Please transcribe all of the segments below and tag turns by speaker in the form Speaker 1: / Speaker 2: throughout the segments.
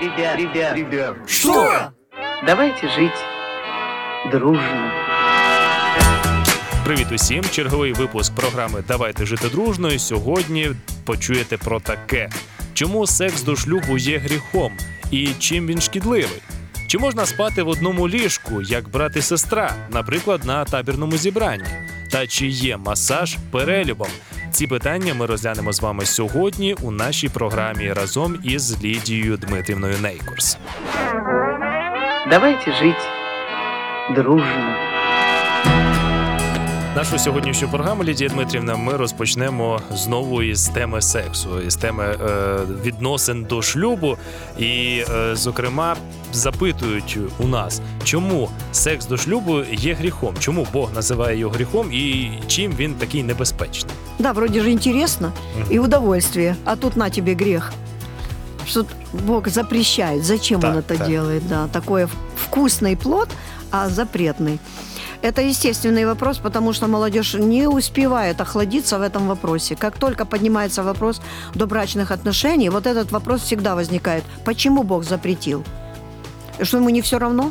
Speaker 1: Ребят, ребят, ребят.
Speaker 2: Что?
Speaker 1: Давайте жить дружно.
Speaker 3: Привіт усім! Черговий випуск програми Давайте жити дружно. І сьогодні почуєте про таке: чому секс до шлюбу є гріхом і чим він шкідливий? Чи можна спати в одному ліжку, як брат і сестра, наприклад, на табірному зібранні? Та чи є масаж перелюбом? Ці питання ми розглянемо з вами сьогодні у нашій програмі разом із Лідією Дмитрівною Нейкурс.
Speaker 1: Давайте жить дружно.
Speaker 3: Нашу сьогоднішню програму Лідія Дмитрівна ми розпочнемо знову із теми сексу, із теми е, відносин до шлюбу. І, е, зокрема, запитують у нас, чому секс до шлюбу є гріхом, чому Бог називає його гріхом і чим він такий небезпечний.
Speaker 2: Да, вроде же интересно и удовольствие, а тут на тебе грех. Что Бог запрещает. Зачем
Speaker 3: Так,
Speaker 2: Он это
Speaker 3: так.
Speaker 2: делает? Да, такой вкусный плод, а запретный. Это естественный вопрос, потому что молодежь не успевает охладиться в этом вопросе. Как только поднимается вопрос до брачных отношений, вот этот вопрос всегда возникает. Почему Бог запретил? Что ему не все равно?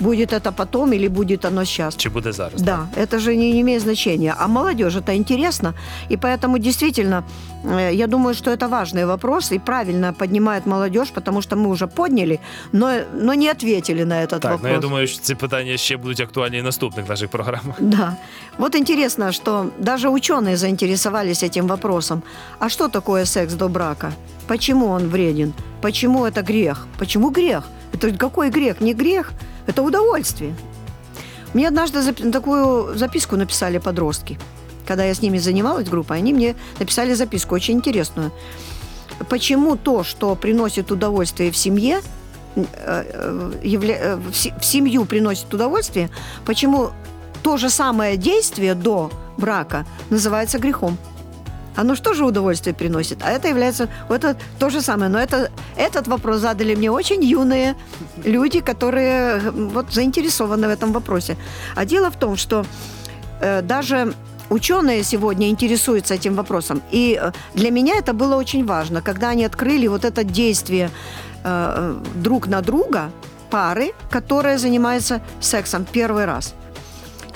Speaker 2: Будет это потом или будет оно сейчас?
Speaker 3: Чи буде зараз?
Speaker 2: Да, это же не, не имеет значения. А молодежь это интересно. И поэтому действительно, э, я думаю, что это важный вопрос и правильно поднимает молодежь, потому что мы уже подняли, но, но не ответили на этот
Speaker 3: Так,
Speaker 2: вопрос.
Speaker 3: ну я думаю, що ці питання ще будуть актуальні і в наступних наших програмах.
Speaker 2: Да. Вот интересно, что даже ученые заинтересовались этим вопросом. А что такое секс до брака? Почему он вреден? Почему это грех? Почему грех? Это какой грех? Не грех, Это удовольствие. Мне однажды такую записку написали подростки. Когда я с ними занималась группой, они мне написали записку очень интересную. Почему то, что приносит удовольствие в семье, э, э, явля- э, в семью приносит удовольствие, почему то же самое действие до брака называется грехом. Оно что же удовольствие приносит? А это является вот это то же самое. Но это, этот вопрос задали мне очень юные люди, которые вот заинтересованы в этом вопросе. А дело в том, что э, даже ученые сегодня интересуются этим вопросом. И э, для меня это было очень важно, когда они открыли вот это действие э, друг на друга пары, которые занимаются сексом первый раз.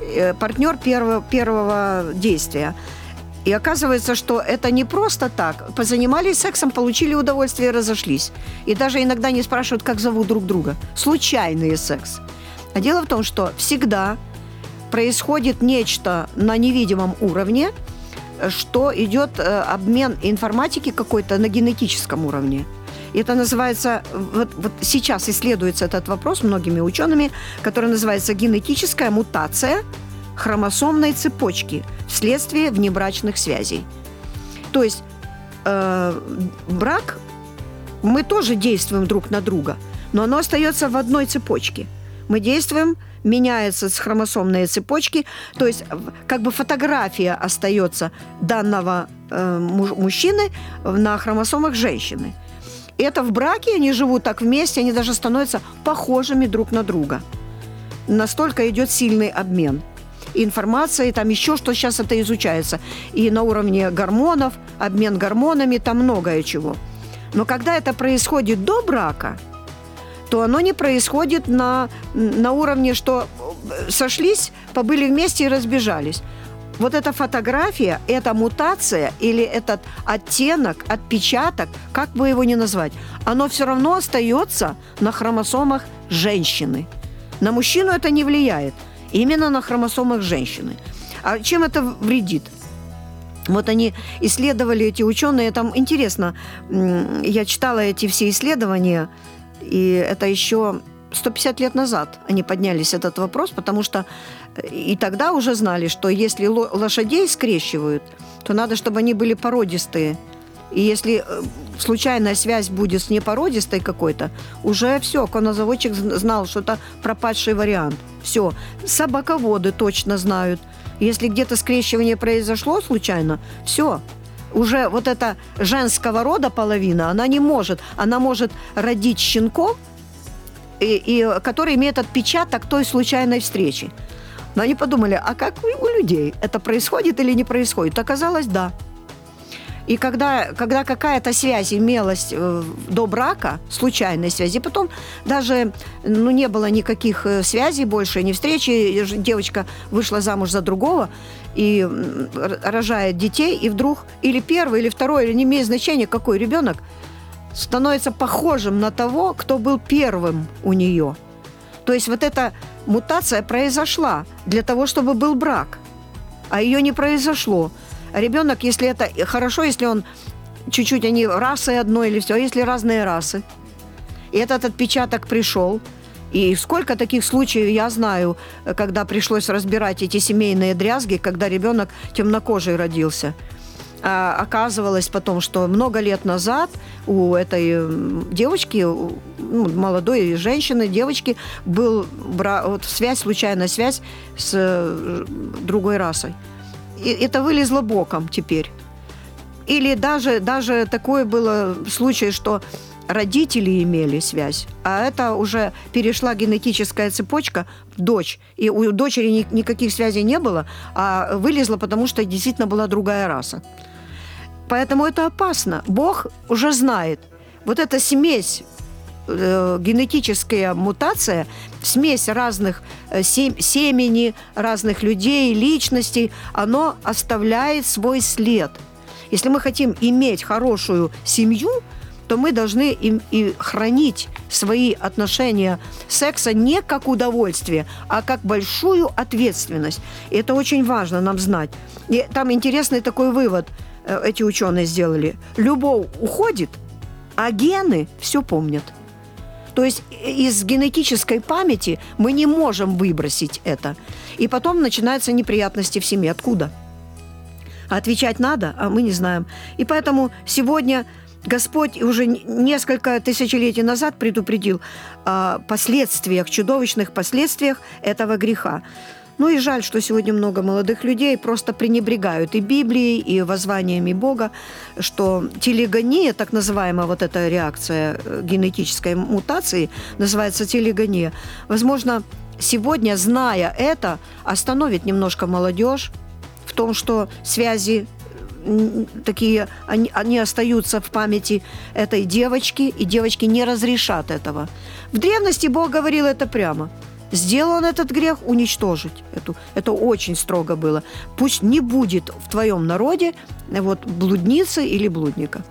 Speaker 2: Э, партнер первого, первого действия. И оказывается, что это не просто так. Позанимались сексом, получили удовольствие и разошлись. И даже иногда не спрашивают, как зовут друг друга. Случайный секс. А дело в том, что всегда происходит нечто на невидимом уровне, что идет э, обмен информатики какой-то на генетическом уровне. Это называется, вот, вот сейчас исследуется этот вопрос многими учеными, который называется генетическая мутация хромосомной цепочки вследствие внебрачных связей. То есть э, брак, мы тоже действуем друг на друга, но оно остается в одной цепочке. Мы действуем, меняются с хромосомные цепочки, то есть как бы фотография остается данного э, муж- мужчины на хромосомах женщины. И это в браке, они живут так вместе, они даже становятся похожими друг на друга. Настолько идет сильный обмен информацией, там еще что сейчас это изучается. И на уровне гормонов, обмен гормонами, там многое чего. Но когда это происходит до брака, то оно не происходит на, на уровне, что э, сошлись, побыли вместе и разбежались. Вот эта фотография, эта мутация или этот оттенок, отпечаток, как бы его ни назвать, оно все равно остается на хромосомах женщины. На мужчину это не влияет. Именно на хромосомах женщины. А чем это вредит? Вот они исследовали, эти ученые, там интересно, я читала эти все исследования, и это еще 150 лет назад они поднялись этот вопрос, потому что э, и тогда уже знали, что если ло- лошадей скрещивают, то надо, чтобы они были породистые. И если э, случайная связь будет с непородистой какой-то, уже все, конозаводчик зн- знал, что это пропадший вариант. Все. Собаководы точно знают. Если где-то скрещивание произошло случайно, все. Уже вот эта женского рода половина, она не может. Она может родить щенков, и, и, который имеет отпечаток той случайной встречи. Но они подумали, а как у людей это происходит или не происходит? Оказалось, да. И когда, когда какая-то связь имелась э, до брака, случайной связи, потом даже ну, не было никаких э, связей больше, ни встречи, девочка вышла замуж за другого и рожает детей, и вдруг или первый, или второй, или не имеет значения, какой ребенок, становится похожим на того, кто был первым у нее. То есть вот эта мутация произошла для того, чтобы был брак, а ее не произошло. Ребенок, если это хорошо, если он чуть-чуть они расы одной или все, а если разные расы. И этот отпечаток пришел. И сколько таких случаев я знаю, когда пришлось разбирать эти семейные дрязги, когда ребенок темнокожий родился. А оказывалось потом, что много лет назад у этой девочки, ну, молодой женщины, девочки, был бра- вот связь, случайная связь с э, другой расой. Это вылезло боком теперь. Или даже, даже такое было случай, что родители имели связь, а это уже перешла генетическая цепочка в дочь. И у дочери ни- никаких связей не было, а вылезла, потому что действительно была другая раса. Поэтому это опасно. Бог уже знает. Вот эта смесь э, генетическая мутация, смесь разных э, сем- семени, разных людей, личностей, оно оставляет свой след. Если мы хотим иметь хорошую семью, то мы должны им и хранить свои отношения секса не как удовольствие, а как большую ответственность. И это очень важно нам знать. И там интересный такой вывод э, эти ученые сделали. Любовь уходит, а гены все помнят. То есть из генетической памяти мы не можем выбросить это. И потом начинаются неприятности в семье. Откуда? А отвечать надо, а мы не знаем. И поэтому сегодня Господь уже несколько тысячелетий назад предупредил о последствиях, чудовищных последствиях этого греха. Ну и жаль, что сегодня много молодых людей просто пренебрегают и Библией, и воззваниями Бога, что телегония, так называемая вот эта реакция э, генетической мутации, называется телегония. Возможно, сегодня, зная это, остановит немножко молодежь в том, что связи такие, они, они остаются в памяти этой девочки, и девочки не разрешат этого. В древности Бог говорил это прямо. Сделал он этот грех, уничтожить эту. Это очень строго было. Пусть не будет в твоем народе вот, блудницы или блудника.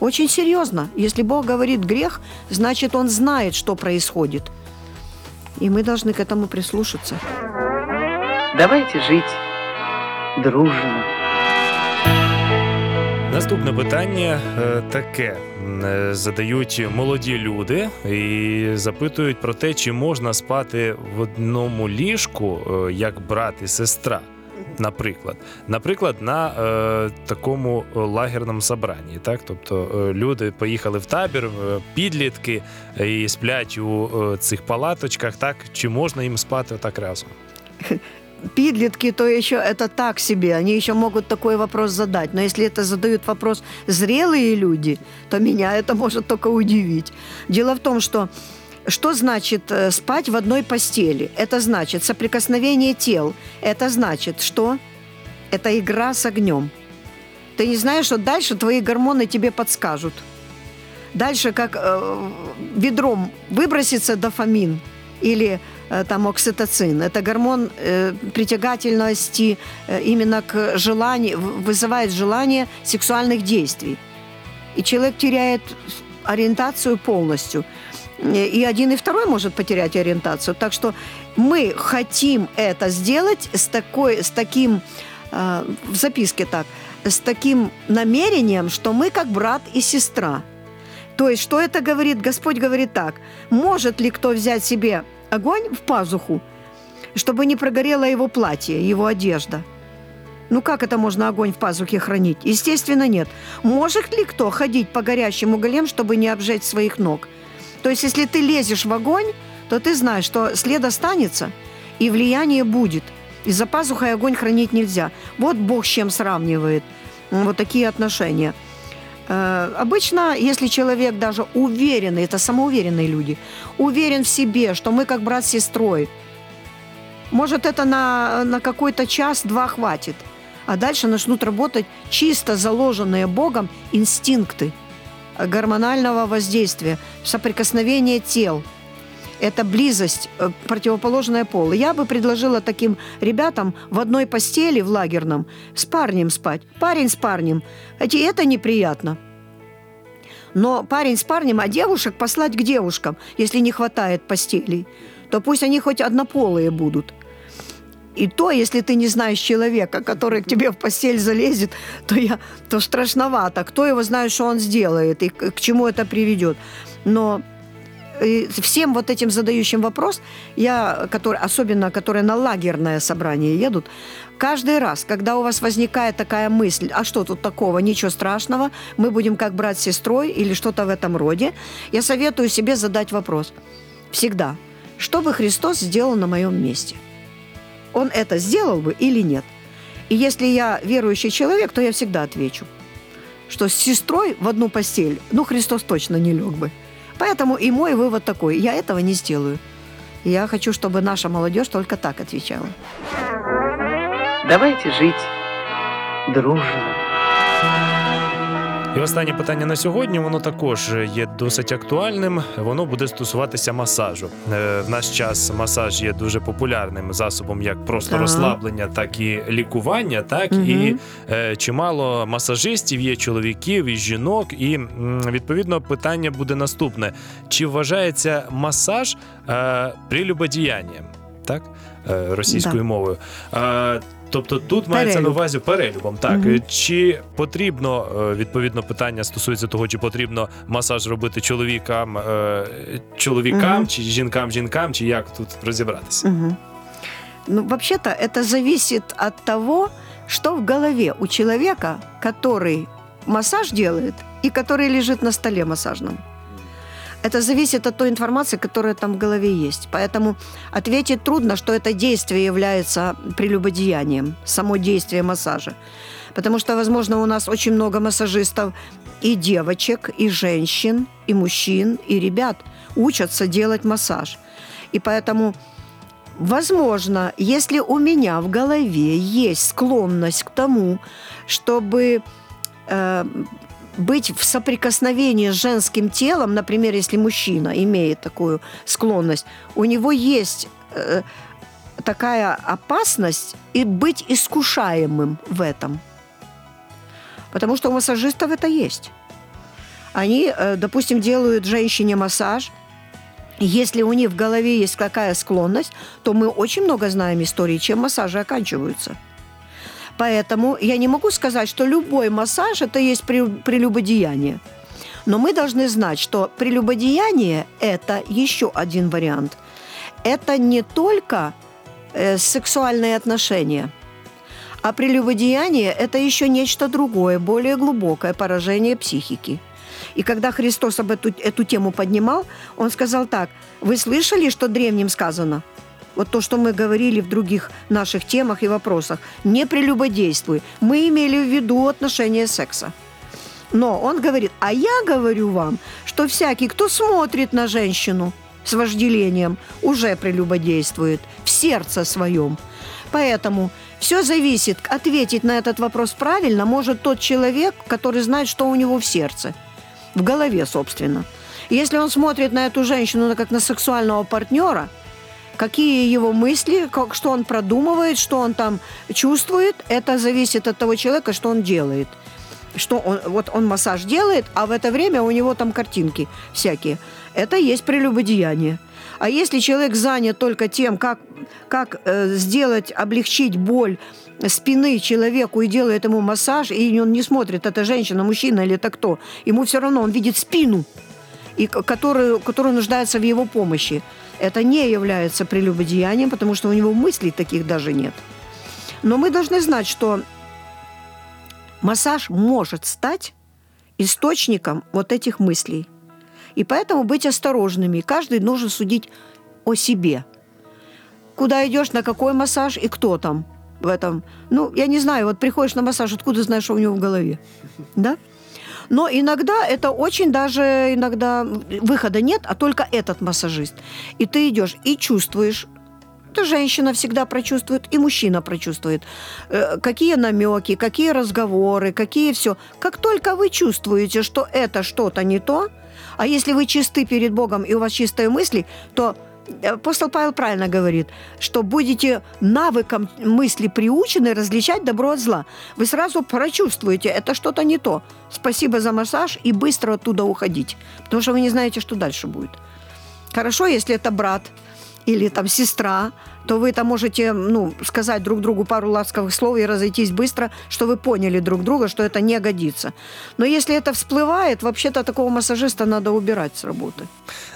Speaker 2: Очень серьезно. Если Бог говорит грех, значит, Он знает, что происходит. И мы должны к этому прислушаться.
Speaker 1: Давайте жить дружно.
Speaker 3: Наступне питання таке: задають молоді люди і запитують про те, чи можна спати в одному ліжку, е, як брат і сестра. Наприклад, наприклад, на е, такому лагерному собранні, так тобто е, люди поїхали в табір, е, підлітки е, і сплять у е, цих палаточках. Так чи можна їм спати так разом?
Speaker 2: Підлітки, то еще это так себе, они еще могут такой вопрос задать. Но если это задают вопрос зрелые люди, то меня это может только удивить. Дело в том, что что значит э, спать в одной постели? Это значит соприкосновение тел. Это значит что? Это игра с огнем. Ты не знаешь, что дальше твои гормоны тебе подскажут. Дальше как э, ведром выбросится дофамин или там окситоцин. Это гормон э, притягательности э, именно к желанию, вызывает желание сексуальных действий. И человек теряет ориентацию полностью. Э, И один, и второй может потерять ориентацию. Так что мы хотим это сделать с, такой, с таким, э, в записке так, с таким намерением, что мы как брат и сестра. То есть, что это говорит? Господь говорит так. Может ли кто взять себе огонь в пазуху, чтобы не прогорело его платье, его одежда? Ну как это можно огонь в пазухе хранить? Естественно, нет. Может ли кто ходить по горящим углям, чтобы не обжечь своих ног? То есть, если ты лезешь в огонь, то ты знаешь, что след останется, и влияние будет. И за пазухой огонь хранить нельзя. Вот Бог с чем сравнивает вот такие отношения. Э, Обычно, если человек даже уверенный, это самоуверенные люди, уверен в себе, что мы как брат с сестрой, может, это на, на какой-то час-два хватит. а дальше начнут работать чисто заложенные Богом инстинкты гормонального воздействия, соприкосновения тел. Это близость, э, противоположная пола. Я бы предложила таким ребятам в одной постели в лагерном с парнем спать. Парень с парнем. Хотя это неприятно. Но парень с парнем, а девушек послать к девушкам, если не хватает постелей, то пусть они хоть однополые будут. И то, если ты не знаешь человека, который к тебе в постель залезет, то, я, то страшновато. Кто его знает, что он сделает и к, чему это приведет. Но всем вот этим задающим вопрос, я, который, особенно которые на лагерное собрание едут, каждый раз, когда у вас возникает такая мысль, а что тут такого, ничего страшного, мы будем как брат с сестрой или что-то в этом роде, я советую себе задать вопрос. Всегда. Что бы Христос сделал на моем месте? Он это сделал бы или нет? И если я верующий человек, то я всегда отвечу, что с сестрой в одну постель, ну, Христос точно не лег бы. Поэтому и мой вывод такой, я этого не сделаю. Я хочу, чтобы наша молодежь только так отвечала.
Speaker 1: Давайте жить дружно.
Speaker 3: І останнє питання на сьогодні, воно також є досить актуальним. Воно буде стосуватися масажу. Е, В наш час масаж є дуже популярним засобом як просто
Speaker 2: Так.
Speaker 3: розслаблення, так і лікування. Так
Speaker 2: Мгм.
Speaker 3: і е, чимало масажистів є чоловіків і жінок. І відповідно питання буде наступне: чи вважається масаж е, прелюбодіянням? Так, е, російською
Speaker 2: Да.
Speaker 3: мовою. Е, Тобто тут мається на
Speaker 2: Перелюб.
Speaker 3: увазі перелюбом. Так
Speaker 2: Мгм.
Speaker 3: чи потрібно е, відповідно питання стосується того, чи потрібно масаж робити чоловікам, е, чоловікам,
Speaker 2: Мгм.
Speaker 3: чи жінкам, жінкам, чи як тут розібратися?
Speaker 2: Мгм. Ну, вообще-то это зависит от того, что в голове у человека, который массаж делает и который лежит на столе массажном. Это зависит от той информации, которая там в голове есть. Поэтому ответить трудно, что это действие является прелюбодеянием, само действие массажа. Потому что, возможно, у нас очень много массажистов и девочек, и женщин, и мужчин, и ребят учатся делать массаж. И поэтому Возможно, если у меня в голове есть склонность к тому, чтобы э, быть в соприкосновении с женским телом, например, если мужчина имеет такую склонность, у него есть э, такая опасность и быть искушаемым в этом. Потому что у массажистов это есть. Они, э, допустим, делают женщине массаж – если у них в голове есть какая склонность, то мы очень много знаем историй, чем массажи оканчиваются. Поэтому я не могу сказать, что любой массаж – это есть прелюбодеяние. Но мы должны знать, что прелюбодеяние – это еще один вариант. Это не только э, сексуальные отношения, а прелюбодеяние – это еще нечто другое, более глубокое поражение психики – и когда Христос об эту, эту тему поднимал, он сказал так, вы слышали, что древним сказано? Вот то, что мы говорили в других наших темах и вопросах. Не прелюбодействуй. Мы имели в виду отношения секса. Но он говорит, а я говорю вам, что всякий, кто смотрит на женщину с вожделением, уже прелюбодействует в сердце своем. Поэтому все зависит, ответить на этот вопрос правильно может тот человек, который знает, что у него в сердце – в голове, собственно. Если он смотрит на эту женщину как на сексуального партнера, какие его мысли, как, что он продумывает, что он там чувствует, это зависит от того человека, что он делает. Что он, вот он массаж делает, а в это время у него там картинки всякие. Это есть прелюбодеяние. А если человек занят только тем, как, как э, сделать, облегчить боль спины человеку и делает ему массаж, и он не смотрит, это женщина, мужчина или это кто. Ему все равно, он видит спину, и, которую, которая нуждается в его помощи. Это не является прелюбодеянием, потому что у него мыслей таких даже нет. Но мы должны знать, что массаж может стать источником вот этих мыслей. И поэтому быть осторожными. Каждый должен судить о себе. Куда идешь, на какой массаж и кто там в этом. Ну, я не знаю, вот приходишь на массаж, откуда знаешь, что у него в голове? Да? Но иногда это очень даже, иногда выхода нет, а только этот массажист. И ты идешь и чувствуешь Это женщина всегда прочувствует, и мужчина прочувствует. Э, Какие намеки, какие разговоры, какие все. Как только вы чувствуете, что это что-то не то, а если вы чисты перед Богом и у вас чистые мысли, то апостол Павел правильно говорит, что будете навыком мысли приучены различать добро от зла. Вы сразу прочувствуете, это что-то не то. Спасибо за массаж и быстро оттуда уходить, потому что вы не знаете, что дальше будет. Хорошо, если это брат или там сестра, то вы там можете ну, сказать друг другу пару ласковых слов и разойтись быстро, что вы поняли друг друга, что это не годится. Но если это всплывает, вообще-то такого массажиста надо убирать с работы.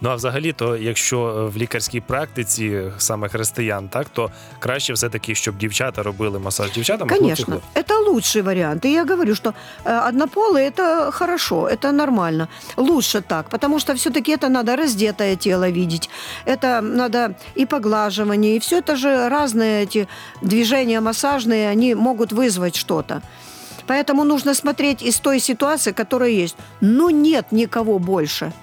Speaker 3: Ну а взагалі, то якщо е, в лікарській практиці саме християн, так то краще все-таки, щоб дівчата робили масаж дівчатам, а хлопці
Speaker 2: Конечно,
Speaker 3: хлопцям.
Speaker 2: это лучший вариант. И я говорю, что э, однополые это хорошо, это нормально. Лучше так, потому что все-таки это надо раздетое тело видеть. Это надо и поглаживание, и все это же разные эти движения массажные, они могут вызвать что-то. Поэтому нужно смотреть из той ситуации, которая есть. Ну, нет никого больше.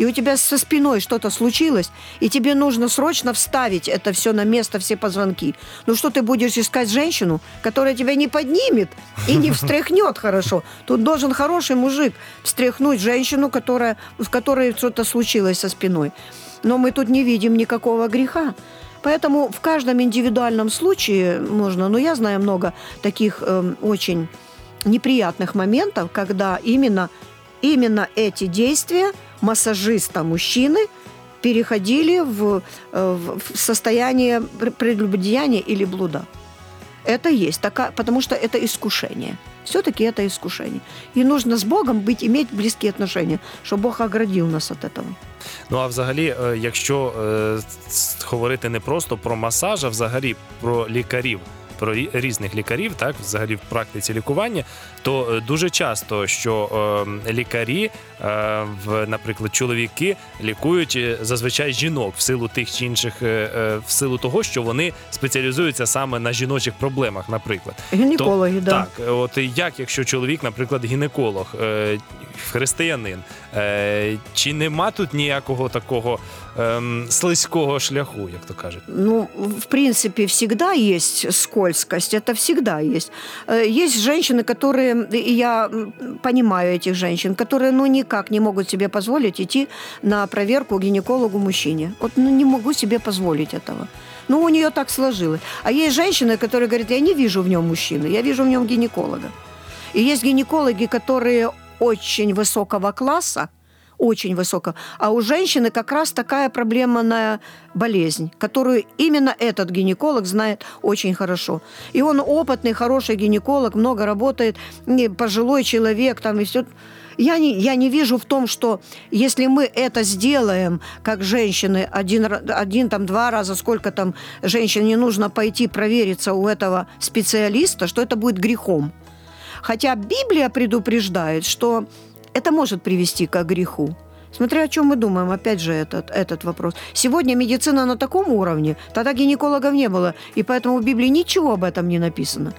Speaker 2: И у тебя со спиной что-то случилось, и тебе нужно срочно вставить это все на место, все позвонки. Ну что ты будешь искать женщину, которая тебя не поднимет и не встряхнет хорошо? Тут должен хороший мужик встряхнуть женщину, которая, в которой что-то случилось со спиной. Но мы тут не видим никакого греха. Поэтому в каждом индивидуальном случае можно, но я знаю много таких эм, очень неприятных моментов, когда именно, именно эти действия массажиста мужчины переходили в, э, в состояние пр- прелюбодеяния или блуда. Это есть, такая, потому что это искушение. Все-таки это искушение. И нужно с Богом быть, иметь близкие отношения, чтобы Бог оградил нас от этого.
Speaker 3: Ну а взагалі, е, якщо е, с- говорити не просто про масаж, а взагалі про лікарів. Про різних лікарів, так взагалі в практиці лікування, то е, дуже часто, що е, лікарі, е, в, наприклад, чоловіки лікують е, зазвичай жінок в силу тих чи інших, е, е, в силу того, що вони спеціалізуються саме на жіночих проблемах, наприклад.
Speaker 2: Гинекологи, да.
Speaker 3: Так, от як якщо чоловік, наприклад, гінеколог, е, християнин, е, чи нема тут ніякого такого ем, слизького шляху, як то кажуть?
Speaker 2: Ну, в принципе, всегда есть скользкость, это всегда есть. Э, Есть женщины, которые, и я понимаю этих женщин, которые, ну, никак не могут себе позволить идти на проверку к гинекологу-мужчине. Вот, ну, не могу себе позволить этого. Ну, у нее так сложилось. А есть женщины, которые говорят, я не вижу в нем мужчины, я вижу в нем гинеколога. И есть гинекологи, которые очень высокого класса, очень высокого. А у женщины как раз такая проблемная болезнь, которую именно этот гинеколог знает очень хорошо. И он опытный, хороший гинеколог, много работает, пожилой человек там и все. Я не, я не вижу в том, что если мы это сделаем, как женщины, один, один там, два раза, сколько там женщине нужно пойти провериться у этого специалиста, что это будет грехом. Хотя Библия предупреждает, что это может привести к греху. Смотря о чем мы думаем, опять же, этот, этот вопрос. Сегодня медицина на таком уровне, тогда гинекологов не было, и поэтому в Библии ничего об этом не написано.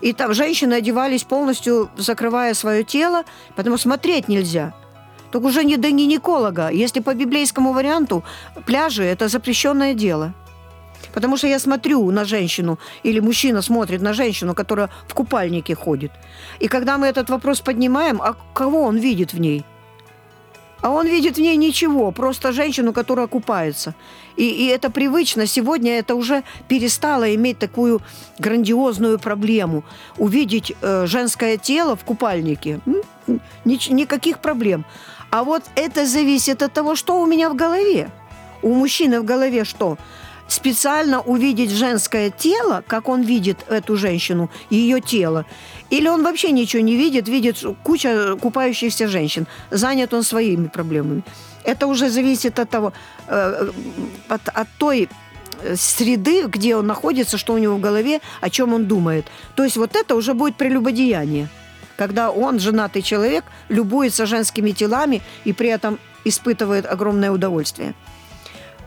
Speaker 2: И там женщины одевались полностью, закрывая свое тело, потому смотреть нельзя. Только уже не до гинеколога. Если по библейскому варианту, пляжи – это запрещенное дело. Потому что я смотрю на женщину, или мужчина смотрит на женщину, которая в купальнике ходит. И когда мы этот вопрос поднимаем, а кого он видит в ней? А он видит в ней ничего, просто женщину, которая купается. И, и это привычно. Сегодня это уже перестало иметь такую грандиозную проблему. Увидеть э, женское тело в купальнике нич- никаких проблем. А вот это зависит от того, что у меня в голове. У мужчины в голове что? Специально увидеть женское тело, как он видит эту женщину, ее тело. Или он вообще ничего не видит, видит куча купающихся женщин. Занят он своими проблемами. Это уже зависит от того, э, от, от той э, среды, где он находится, что у него в голове, о чем он думает. То есть вот это уже будет прелюбодеяние, когда он, женатый человек, любуется женскими телами и при этом испытывает огромное удовольствие.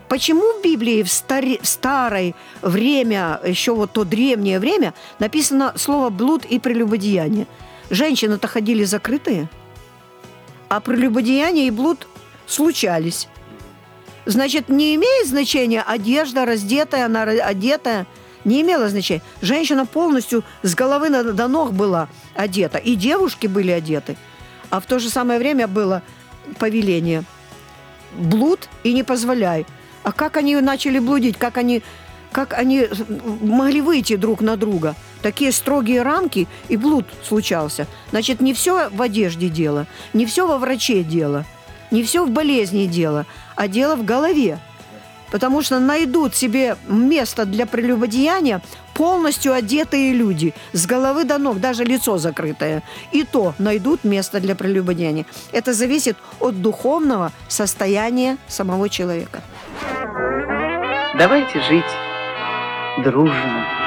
Speaker 2: Почему в Библии в, старе- в старое время, еще вот то древнее время, написано слово «блуд» и «прелюбодеяние»? Женщины-то ходили закрытые, а прелюбодеяние и блуд случались. Значит, не имеет значения одежда, раздетая, она одетая. Не имело значения. Женщина полностью с головы до ног была одета. И девушки были одеты. А в то же самое время было повеление. Блуд и не позволяй. А как они начали блудить? Как они, как они могли выйти друг на друга? Такие строгие рамки, и блуд случался. Значит, не все в одежде дело, не все во враче дело, не все в болезни дело, а дело в голове. Потому что найдут себе место для прелюбодеяния полностью одетые люди, с головы до ног, даже лицо закрытое. И то найдут место для прелюбодеяния. Это зависит от духовного состояния самого человека.
Speaker 1: Давайте жить дружно.